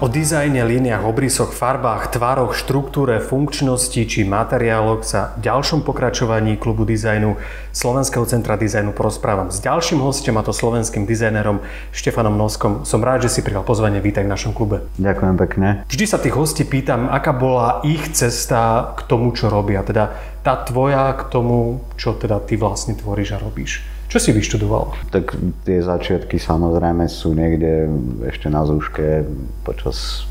O dizajne, líniách, obrysoch, farbách, tvároch, štruktúre, funkčnosti či materiáloch sa v ďalšom pokračovaní klubu dizajnu Slovenského centra dizajnu porozprávam s ďalším hostom a to slovenským dizajnerom Štefanom Noskom. Som rád, že si prijal pozvanie, vítaj v našom klube. Ďakujem pekne. Vždy sa tých hostí pýtam, aká bola ich cesta k tomu, čo robia. Teda tá tvoja k tomu, čo teda ty vlastne tvoríš a robíš. Čo si vyštudoval? Tak tie začiatky samozrejme sú niekde ešte na zúške počas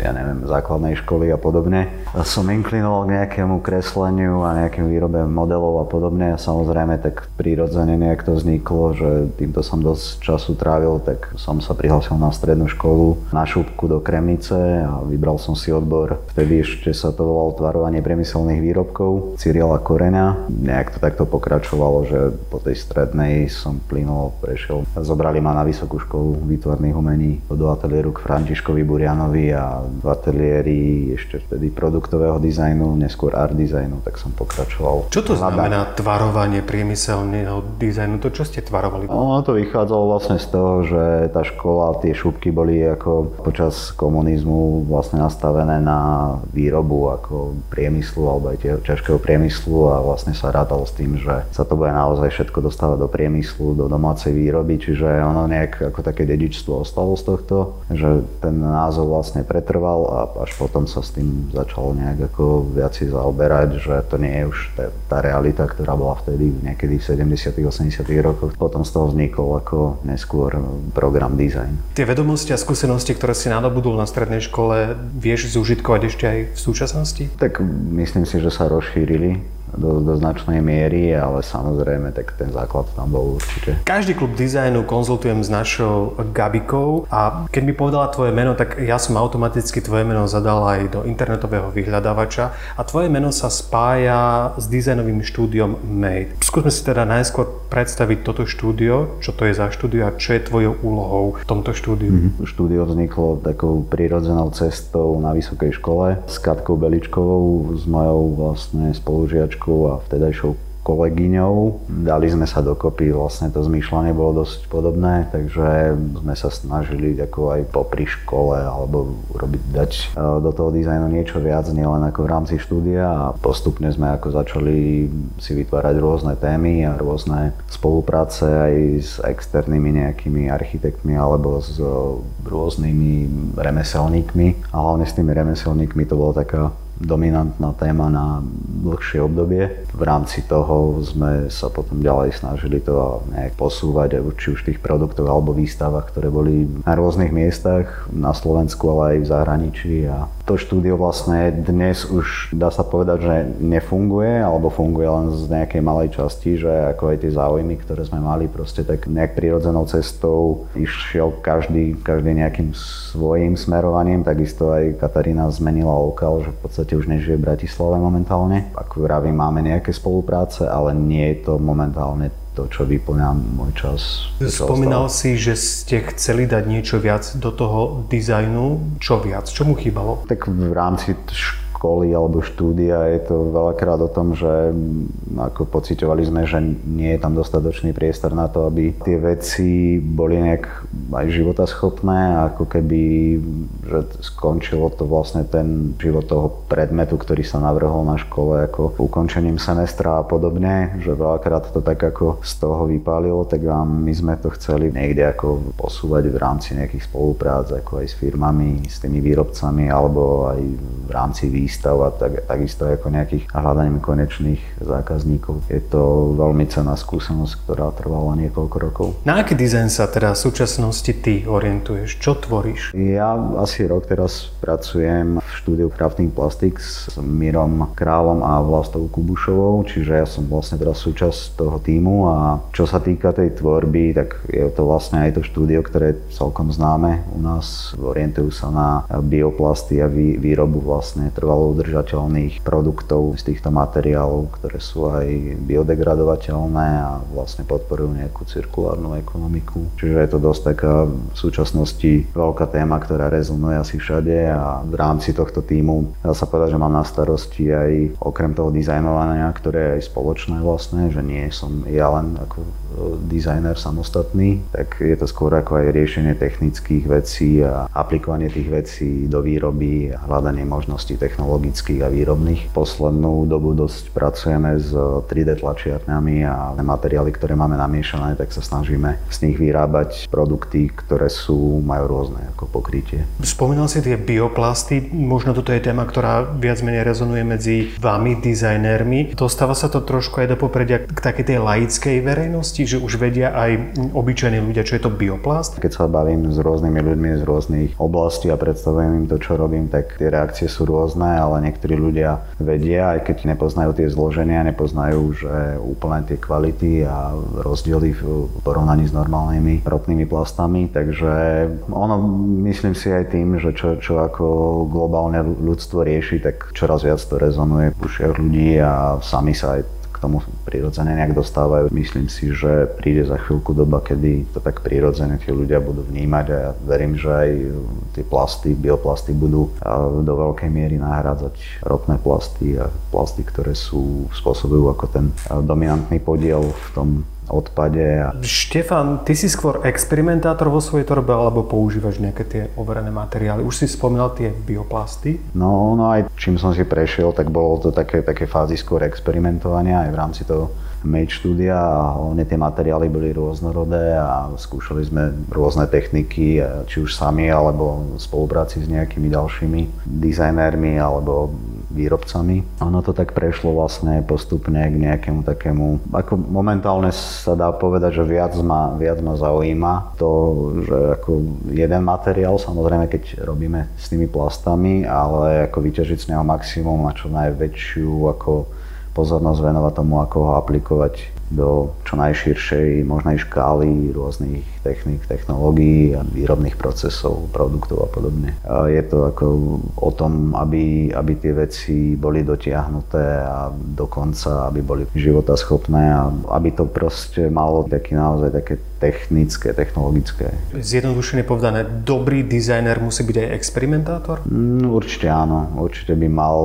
ja neviem, základnej školy a podobne. Som inklinoval k nejakému kresleniu a nejakým výrobe modelov a podobne a samozrejme tak prirodzene nejak to vzniklo, že týmto som dosť času trávil, tak som sa prihlásil na strednú školu na šúbku do Kremnice a vybral som si odbor. Vtedy ešte sa to volalo tvarovanie priemyselných výrobkov Cyrila Koreňa. Nejak to takto pokračovalo, že po tej strednej som plynul, prešiel. Zobrali ma na vysokú školu výtvarných umení do ateliéru k Františkovi Burianovi a v ateliéri ešte vtedy produktového dizajnu, neskôr art dizajnu, tak som pokračoval. Čo to znamená tvarovanie priemyselného dizajnu? To čo ste tvarovali? Ono to vychádzalo vlastne z toho, že tá škola, tie šupky boli ako počas komunizmu vlastne nastavené na výrobu ako priemyslu alebo aj ťažkého priemyslu a vlastne sa rátalo s tým, že sa to bude naozaj všetko dostávať do priemyslu, do domácej výroby, čiže ono nejak ako také dedičstvo ostalo z tohto, že ten názov vlastne vlastne pretrval a až potom sa s tým začalo nejak ako viac zaoberať, že to nie je už tá, tá realita, ktorá bola vtedy niekedy v 70 80 rokoch. Potom z toho vznikol ako neskôr program design. Tie vedomosti a skúsenosti, ktoré si nadobudol na strednej škole, vieš zúžitkovať ešte aj v súčasnosti? Tak myslím si, že sa rozšírili do, do značnej miery, ale samozrejme, tak ten základ tam bol určite. Každý klub dizajnu konzultujem s našou Gabikou a keď mi povedala tvoje meno, tak ja som automaticky tvoje meno zadal aj do internetového vyhľadávača a tvoje meno sa spája s dizajnovým štúdiom Made. Skúsme si teda najskôr predstaviť toto štúdio, čo to je za štúdio a čo je tvojou úlohou v tomto štúdiu. Mm-hmm. Štúdio vzniklo takou prirodzenou cestou na vysokej škole s Katkou Beličkovou, s mojou vlastne spolužiačkou a vtedajšou kolegyňou. Dali sme sa dokopy, vlastne to zmýšľanie bolo dosť podobné, takže sme sa snažili ako aj popri škole alebo robiť, dať e, do toho dizajnu niečo viac, nielen ako v rámci štúdia a postupne sme ako začali si vytvárať rôzne témy a rôzne spolupráce aj s externými nejakými architektmi alebo s rôznymi remeselníkmi a hlavne s tými remeselníkmi to bolo taká dominantná téma na dlhšie obdobie. V rámci toho sme sa potom ďalej snažili to nejak posúvať, či už tých produktoch alebo výstavách, ktoré boli na rôznych miestach na Slovensku, ale aj v zahraničí. A to štúdio vlastne dnes už dá sa povedať, že nefunguje, alebo funguje len z nejakej malej časti, že ako aj tie záujmy, ktoré sme mali, proste tak nejak prirodzenou cestou išiel každý, každý nejakým svojím smerovaním, takisto aj Katarína zmenila lokál, že v podstate už nežije v Bratislave momentálne. Ako vravím, máme nejaké spolupráce, ale nie je to momentálne to, čo vyplňa môj čas. Spomínal si, že ste chceli dať niečo viac do toho dizajnu. Čo viac? Čo mu chýbalo? Tak v rámci školy alebo štúdia. Je to veľakrát o tom, že ako pocitovali sme, že nie je tam dostatočný priestor na to, aby tie veci boli nejak aj životaschopné, ako keby že skončilo to vlastne ten život toho predmetu, ktorý sa navrhol na škole ako ukončením semestra a podobne, že veľakrát to tak ako z toho vypálilo, tak my sme to chceli niekde ako posúvať v rámci nejakých spoluprác, ako aj s firmami, s tými výrobcami, alebo aj v rámci výsledky výstav a tak, takisto ako nejakých hľadaním konečných zákazníkov. Je to veľmi cená skúsenosť, ktorá trvala niekoľko rokov. Na aký dizajn sa teda v súčasnosti ty orientuješ? Čo tvoríš? Ja asi rok teraz pracujem v štúdiu Crafting Plastics s Mirom Kráľom a Vlastou Kubušovou, čiže ja som vlastne teraz súčasť toho týmu a čo sa týka tej tvorby, tak je to vlastne aj to štúdio, ktoré je celkom známe u nás. Orientujú sa na bioplasty a výrobu vlastne trvalo trvalo udržateľných produktov z týchto materiálov, ktoré sú aj biodegradovateľné a vlastne podporujú nejakú cirkulárnu ekonomiku. Čiže je to dosť taká v súčasnosti veľká téma, ktorá rezonuje asi všade a v rámci tohto týmu dá sa povedať, že mám na starosti aj okrem toho dizajnovania, ktoré je aj spoločné vlastne, že nie som ja len ako dizajner samostatný, tak je to skôr ako aj riešenie technických vecí a aplikovanie tých vecí do výroby a hľadanie možností technologických a výrobných. Poslednú dobu dosť pracujeme s 3D tlačiarňami a materiály, ktoré máme namiešané, tak sa snažíme z nich vyrábať produkty, ktoré sú, majú rôzne ako pokrytie. Spomínal si tie bioplasty, možno toto je téma, ktorá viac menej rezonuje medzi vami, dizajnérmi. Dostáva sa to trošku aj do popredia k takej tej laickej verejnosti, že už vedia aj obyčajní ľudia, čo je to bioplast? Keď sa bavím s rôznymi ľuďmi z rôznych oblastí a predstavujem im to, čo robím, tak tie reakcie sú rôzne, ale niektorí ľudia vedia, aj keď nepoznajú tie zloženia, nepoznajú, že úplne tie kvality a rozdiely v porovnaní s normálnymi ropnými plastami, takže ono myslím si aj tým, že čo, čo ako globálne ľudstvo rieši, tak čoraz viac to rezonuje v ľudí a sami sa aj tomu prirodzene nejak dostávajú. Myslím si, že príde za chvíľku doba, kedy to tak prirodzene tí ľudia budú vnímať a ja verím, že aj tie plasty, bioplasty budú do veľkej miery nahrádzať ropné plasty a plasty, ktoré sú spôsobujú ako ten dominantný podiel v tom odpade. Štefan, ty si skôr experimentátor vo svojej torbe alebo používaš nejaké tie overené materiály? Už si spomínal tie bioplasty? No, no aj čím som si prešiel, tak bolo to také, také fázy skôr experimentovania aj v rámci toho made štúdia a hlavne tie materiály boli rôznorodé a skúšali sme rôzne techniky, či už sami alebo v spolupráci s nejakými ďalšími dizajnérmi alebo výrobcami. Ono to tak prešlo vlastne postupne k nejakému takému, ako momentálne sa dá povedať, že viac ma, viac ma zaujíma to, že ako jeden materiál, samozrejme keď robíme s tými plastami, ale ako vyťažiť z neho maximum a čo najväčšiu ako pozornosť venovať tomu, ako ho aplikovať do čo najširšej možnej škály rôznych techník, technológií a výrobných procesov, produktov a podobne. Je to ako o tom, aby, aby tie veci boli dotiahnuté a dokonca, aby boli životaschopné a aby to proste malo taký naozaj také technické, technologické. Zjednodušene povedané, dobrý dizajner musí byť aj experimentátor? Mm, určite áno. Určite by mal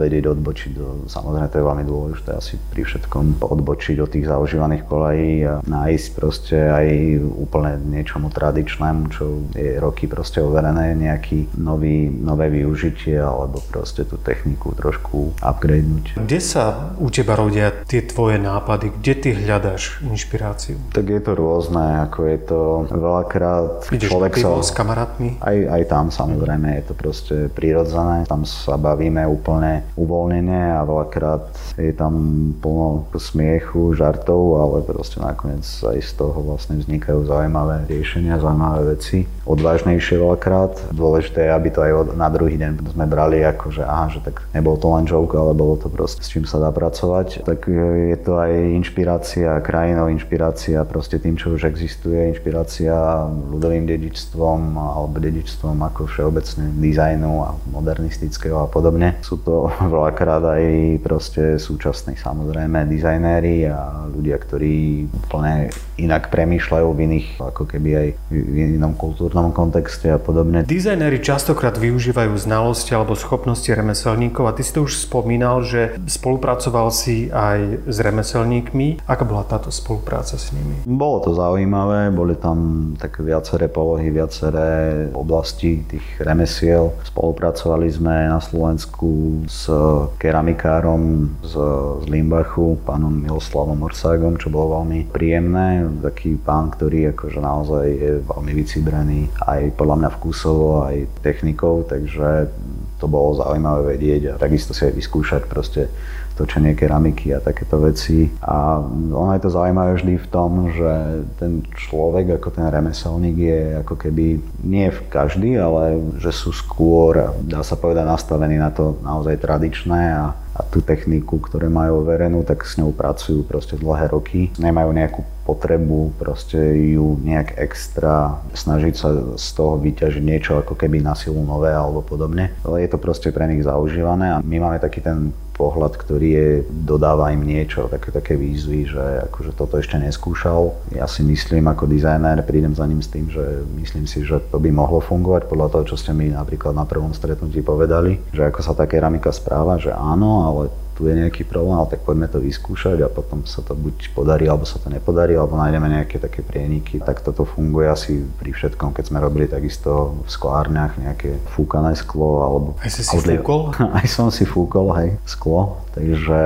vedieť odbočiť. Do, samozrejme, to je veľmi dôležité asi pri všetkom odbočiť od tých zaužívaných kolejí a nájsť proste aj úplne niečomu tradičnému, čo je roky proste overené, nejaký nový, nové využitie alebo proste tú techniku trošku upgradenúť. Kde sa u teba rodia tie tvoje nápady? Kde ty hľadáš inšpiráciu? Tak je to rôzne, ako je to veľakrát Ideš človek sa... s kamarátmi? Aj, aj tam samozrejme je to proste prirodzené, tam sa bavíme úplne uvoľnenie a veľakrát je tam plno smiechu, žartov, ale proste nakoniec aj z toho vlastne vznikajú zaujímavé riešenia, zaujímavé veci. Odvážnejšie veľakrát. Dôležité je, aby to aj na druhý deň sme brali ako, že aha, že tak nebol to len joke, ale bolo to proste s čím sa dá pracovať. Tak je to aj inšpirácia krajinou, inšpirácia proste tým, čo už existuje inšpirácia ľudovým dedičstvom alebo dedičstvom ako všeobecne dizajnu a modernistického a podobne. Sú to veľakrát aj proste súčasní samozrejme dizajnéri a ľudia, ktorí úplne inak premýšľajú v iných, ako keby aj v inom kultúrnom kontexte a podobne. Dizajnéri častokrát využívajú znalosti alebo schopnosti remeselníkov a ty si to už spomínal, že spolupracoval si aj s remeselníkmi. Aká bola táto spolupráca s nimi? Bolo to zaujímavé. Boli tam také viaceré polohy, viaceré oblasti tých remesiel. Spolupracovali sme na Slovensku s keramikárom z, z Limbachu, pánom Miloslavom Orságom, čo bolo veľmi príjemné. Taký pán, ktorý akože naozaj je veľmi vycibrený aj podľa mňa vkusovo, aj technikou, takže to bolo zaujímavé vedieť a takisto si aj vyskúšať proste točenie keramiky a takéto veci. A ono je to zaujímavé vždy v tom, že ten človek ako ten remeselník je ako keby nie v každý, ale že sú skôr, dá sa povedať, nastavení na to naozaj tradičné a a tú techniku, ktoré majú overenú, tak s ňou pracujú proste dlhé roky. Nemajú nejakú potrebu proste ju nejak extra snažiť sa z toho vyťažiť niečo ako keby na silu nové alebo podobne. Ale je to proste pre nich zaužívané a my máme taký ten pohľad, ktorý je, dodáva im niečo, také, také výzvy, že akože toto ešte neskúšal. Ja si myslím ako dizajner, prídem za ním s tým, že myslím si, že to by mohlo fungovať podľa toho, čo ste mi napríklad na prvom stretnutí povedali, že ako sa tá keramika správa, že áno, ale tu je nejaký problém, ale tak poďme to vyskúšať a potom sa to buď podarí, alebo sa to nepodarí, alebo nájdeme nejaké také prieniky. Tak toto funguje asi pri všetkom, keď sme robili takisto v sklárniach nejaké fúkané sklo, alebo... Aj si si fúkol? Aj som si fúkol, hej, sklo. Takže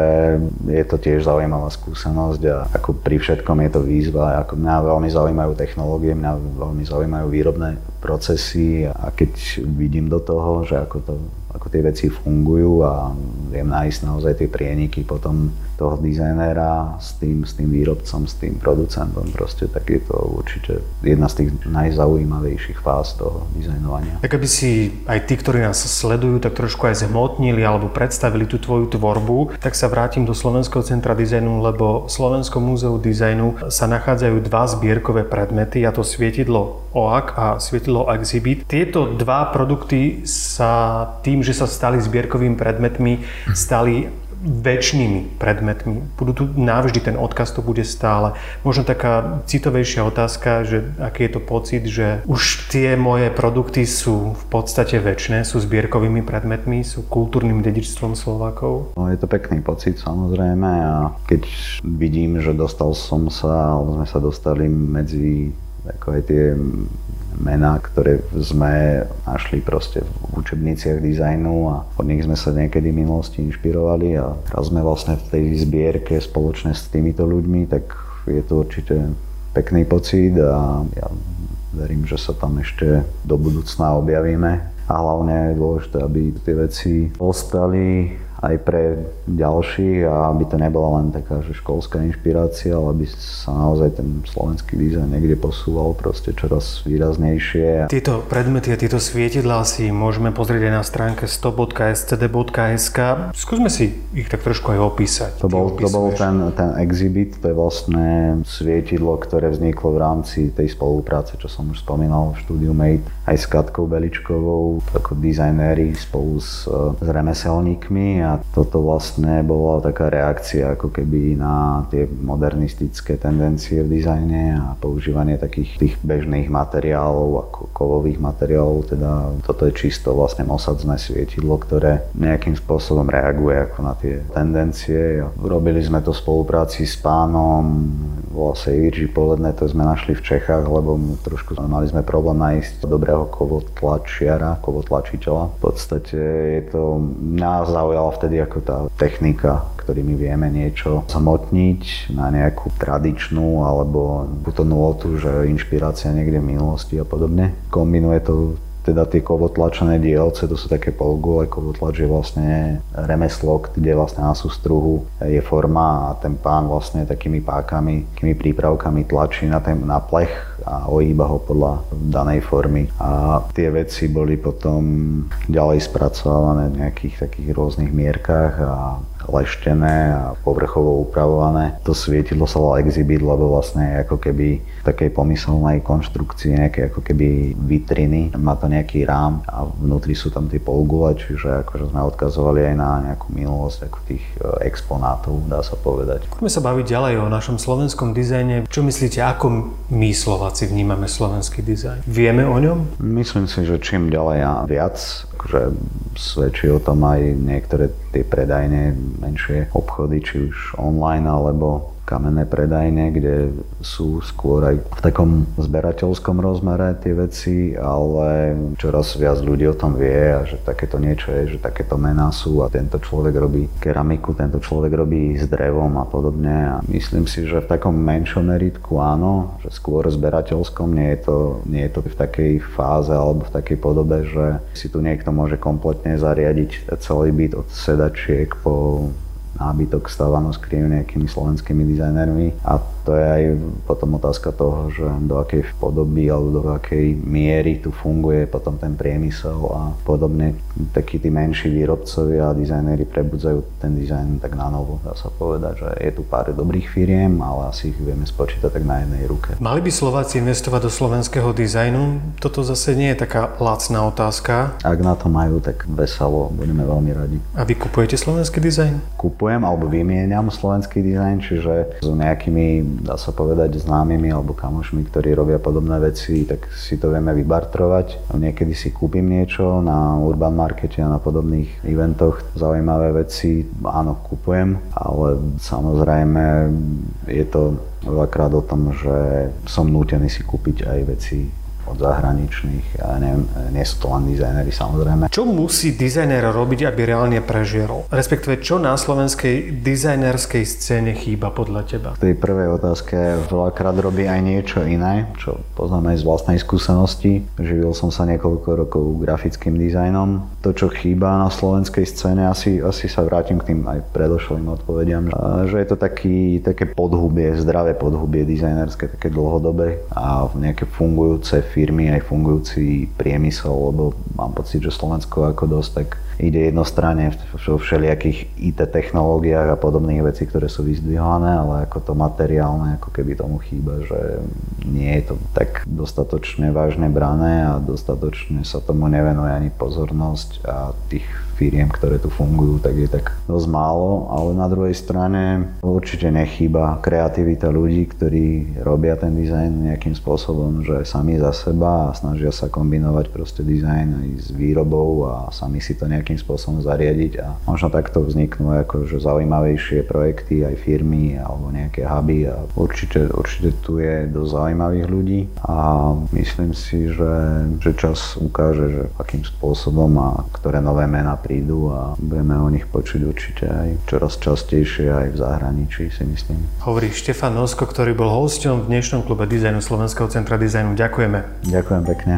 je to tiež zaujímavá skúsenosť a ako pri všetkom je to výzva. Ako mňa veľmi zaujímajú technológie, mňa veľmi zaujímajú výrobné procesy a keď vidím do toho, že ako to ako tie veci fungujú a viem nájsť naozaj tie prieniky potom toho dizajnéra s tým, s tým výrobcom, s tým producentom. Proste tak je to určite jedna z tých najzaujímavejších fáz toho dizajnovania. Tak aby si aj tí, ktorí nás sledujú, tak trošku aj zhmotnili alebo predstavili tú tvoju tvorbu, tak sa vrátim do Slovenského centra dizajnu, lebo v Slovenskom múzeu dizajnu sa nachádzajú dva zbierkové predmety, a to svietidlo OAK a svietidlo Exhibit. Tieto dva produkty sa tým, že sa stali zbierkovými predmetmi, stali väčšnými predmetmi. Budú tu navždy, ten odkaz to bude stále. Možno taká citovejšia otázka, že aký je to pocit, že už tie moje produkty sú v podstate väčšie, sú zbierkovými predmetmi, sú kultúrnym dedičstvom Slovákov? No, je to pekný pocit samozrejme a keď vidím, že dostal som sa, alebo sme sa dostali medzi ako aj tie mená, ktoré sme našli proste v učebniciach dizajnu a od nich sme sa niekedy v minulosti inšpirovali a teraz sme vlastne v tej zbierke spoločne s týmito ľuďmi, tak je to určite pekný pocit a ja verím, že sa tam ešte do budúcna objavíme. A hlavne je dôležité, aby tie veci ostali aj pre ďalších a aby to nebola len taká že školská inšpirácia, ale aby sa naozaj ten slovenský dizajn niekde posúval proste čoraz výraznejšie. Tieto predmety a tieto svietidlá si môžeme pozrieť aj na stránke stop.scd.sk. Skúsme si ich tak trošku aj opísať. To bol, to bol ten, ten exhibit, to je vlastne svietidlo, ktoré vzniklo v rámci tej spolupráce, čo som už spomínal v štúdiu Made, aj s Katkou Beličkovou, ako dizajnéri spolu s, s remeselníkmi a toto vlastne bola taká reakcia ako keby na tie modernistické tendencie v dizajne a používanie takých tých bežných materiálov ako kovových materiálov, teda toto je čisto vlastne osadzné svietidlo, ktoré nejakým spôsobom reaguje ako na tie tendencie. Robili sme to v spolupráci s pánom, volá sa Jiří Poledné, to sme našli v Čechách, lebo trošku mali sme problém nájsť dobrého kovotlačiara, kovotlačiteľa. V podstate je to, mňa zaujalo vtedy ako tá technika, ktorými vieme niečo zamotniť na nejakú tradičnú alebo túto nôtu, že inšpirácia niekde v minulosti a podobne. Kombinuje to teda tie kovotlačené dielce, to sú také polgule, kovotlač je vlastne remeslo, kde vlastne na sústruhu je forma a ten pán vlastne takými pákami, takými prípravkami tlačí na, ten, na plech a ohýba ho podľa danej formy. A tie veci boli potom ďalej spracovávané v nejakých takých rôznych mierkach a leštené a povrchovo upravované. To svietidlo sa volá exhibit, lebo vlastne je ako keby takej pomyselnej konštrukcii nejaké ako keby vitriny. Má to nejaký rám a vnútri sú tam tie polgule, čiže akože sme odkazovali aj na nejakú minulosť ako tých e, exponátov, dá sa povedať. Poďme sa baviť ďalej o našom slovenskom dizajne. Čo myslíte, ako my Slováci vnímame slovenský dizajn? Vieme o ňom? Myslím si, že čím ďalej a viac, akože svedčí o tom aj niektoré tie predajne, menšie obchody, či už online alebo kamenné predajne, kde sú skôr aj v takom zberateľskom rozmere tie veci, ale čoraz viac ľudí o tom vie a že takéto niečo je, že takéto mená sú a tento človek robí keramiku, tento človek robí s drevom a podobne. A myslím si, že v takom menšom meritku áno, že skôr zberateľskom nie je to, nie je to v takej fáze alebo v takej podobe, že si tu niekto môže kompletne zariadiť celý byt od sedačiek po nábytok stávanosť nejakými slovenskými dizajnermi a to je aj potom otázka toho, že do akej podoby alebo do akej miery tu funguje potom ten priemysel a podobne. Takí tí menší výrobcovia a dizajnéri prebudzajú ten dizajn tak na novo, dá sa povedať, že je tu pár dobrých firiem, ale asi ich vieme spočítať tak na jednej ruke. Mali by Slováci investovať do slovenského dizajnu? Toto zase nie je taká lacná otázka. Ak na to majú, tak veselo, budeme veľmi radi. A vy kupujete slovenský dizajn? Kupujem alebo vymieniam slovenský dizajn, čiže s nejakými, dá sa povedať, známymi alebo kamošmi, ktorí robia podobné veci, tak si to vieme vybartrovať. Niekedy si kúpim niečo na Urban Markete a na podobných eventoch, zaujímavé veci, áno, kupujem, ale samozrejme je to veľakrát o tom, že som nútený si kúpiť aj veci od zahraničných, ja neviem, nie sú to len dizajneri samozrejme. Čo musí dizajner robiť, aby reálne prežierol? Respektíve, čo na slovenskej dizajnerskej scéne chýba podľa teba? V tej prvej otázke veľakrát robí aj niečo iné, čo poznám aj z vlastnej skúsenosti. Živil som sa niekoľko rokov grafickým dizajnom. To, čo chýba na slovenskej scéne, asi, asi sa vrátim k tým aj predošlým odpovediam, že je to taký, také podhubie, zdravé podhubie dizajnerské, také dlhodobé a nejaké fungujúce firmy, aj fungujúci priemysel, lebo mám pocit, že Slovensko ako dosť tak ide jednostranne vo všelijakých IT technológiách a podobných vecí, ktoré sú vyzdvihované, ale ako to materiálne, ako keby tomu chýba, že nie je to tak dostatočne vážne brané a dostatočne sa tomu nevenuje ani pozornosť a tých firiem, ktoré tu fungujú, tak je tak dosť málo, ale na druhej strane určite nechýba kreativita ľudí, ktorí robia ten dizajn nejakým spôsobom, že sami za seba a snažia sa kombinovať proste dizajn aj s výrobou a sami si to nejakým spôsobom zariadiť. A možno takto vzniknú akože zaujímavejšie projekty aj firmy alebo nejaké huby a určite, určite tu je dosť zaujímavých ľudí. A myslím si, že, že čas ukáže, že akým spôsobom a ktoré nové mená prídu a budeme o nich počuť určite aj čoraz častejšie aj v zahraničí si myslím. Hovorí Štefan Nosko, ktorý bol hosťom v dnešnom klube dizajnu Slovenského centra dizajnu. Ďakujeme. Ďakujem pekne.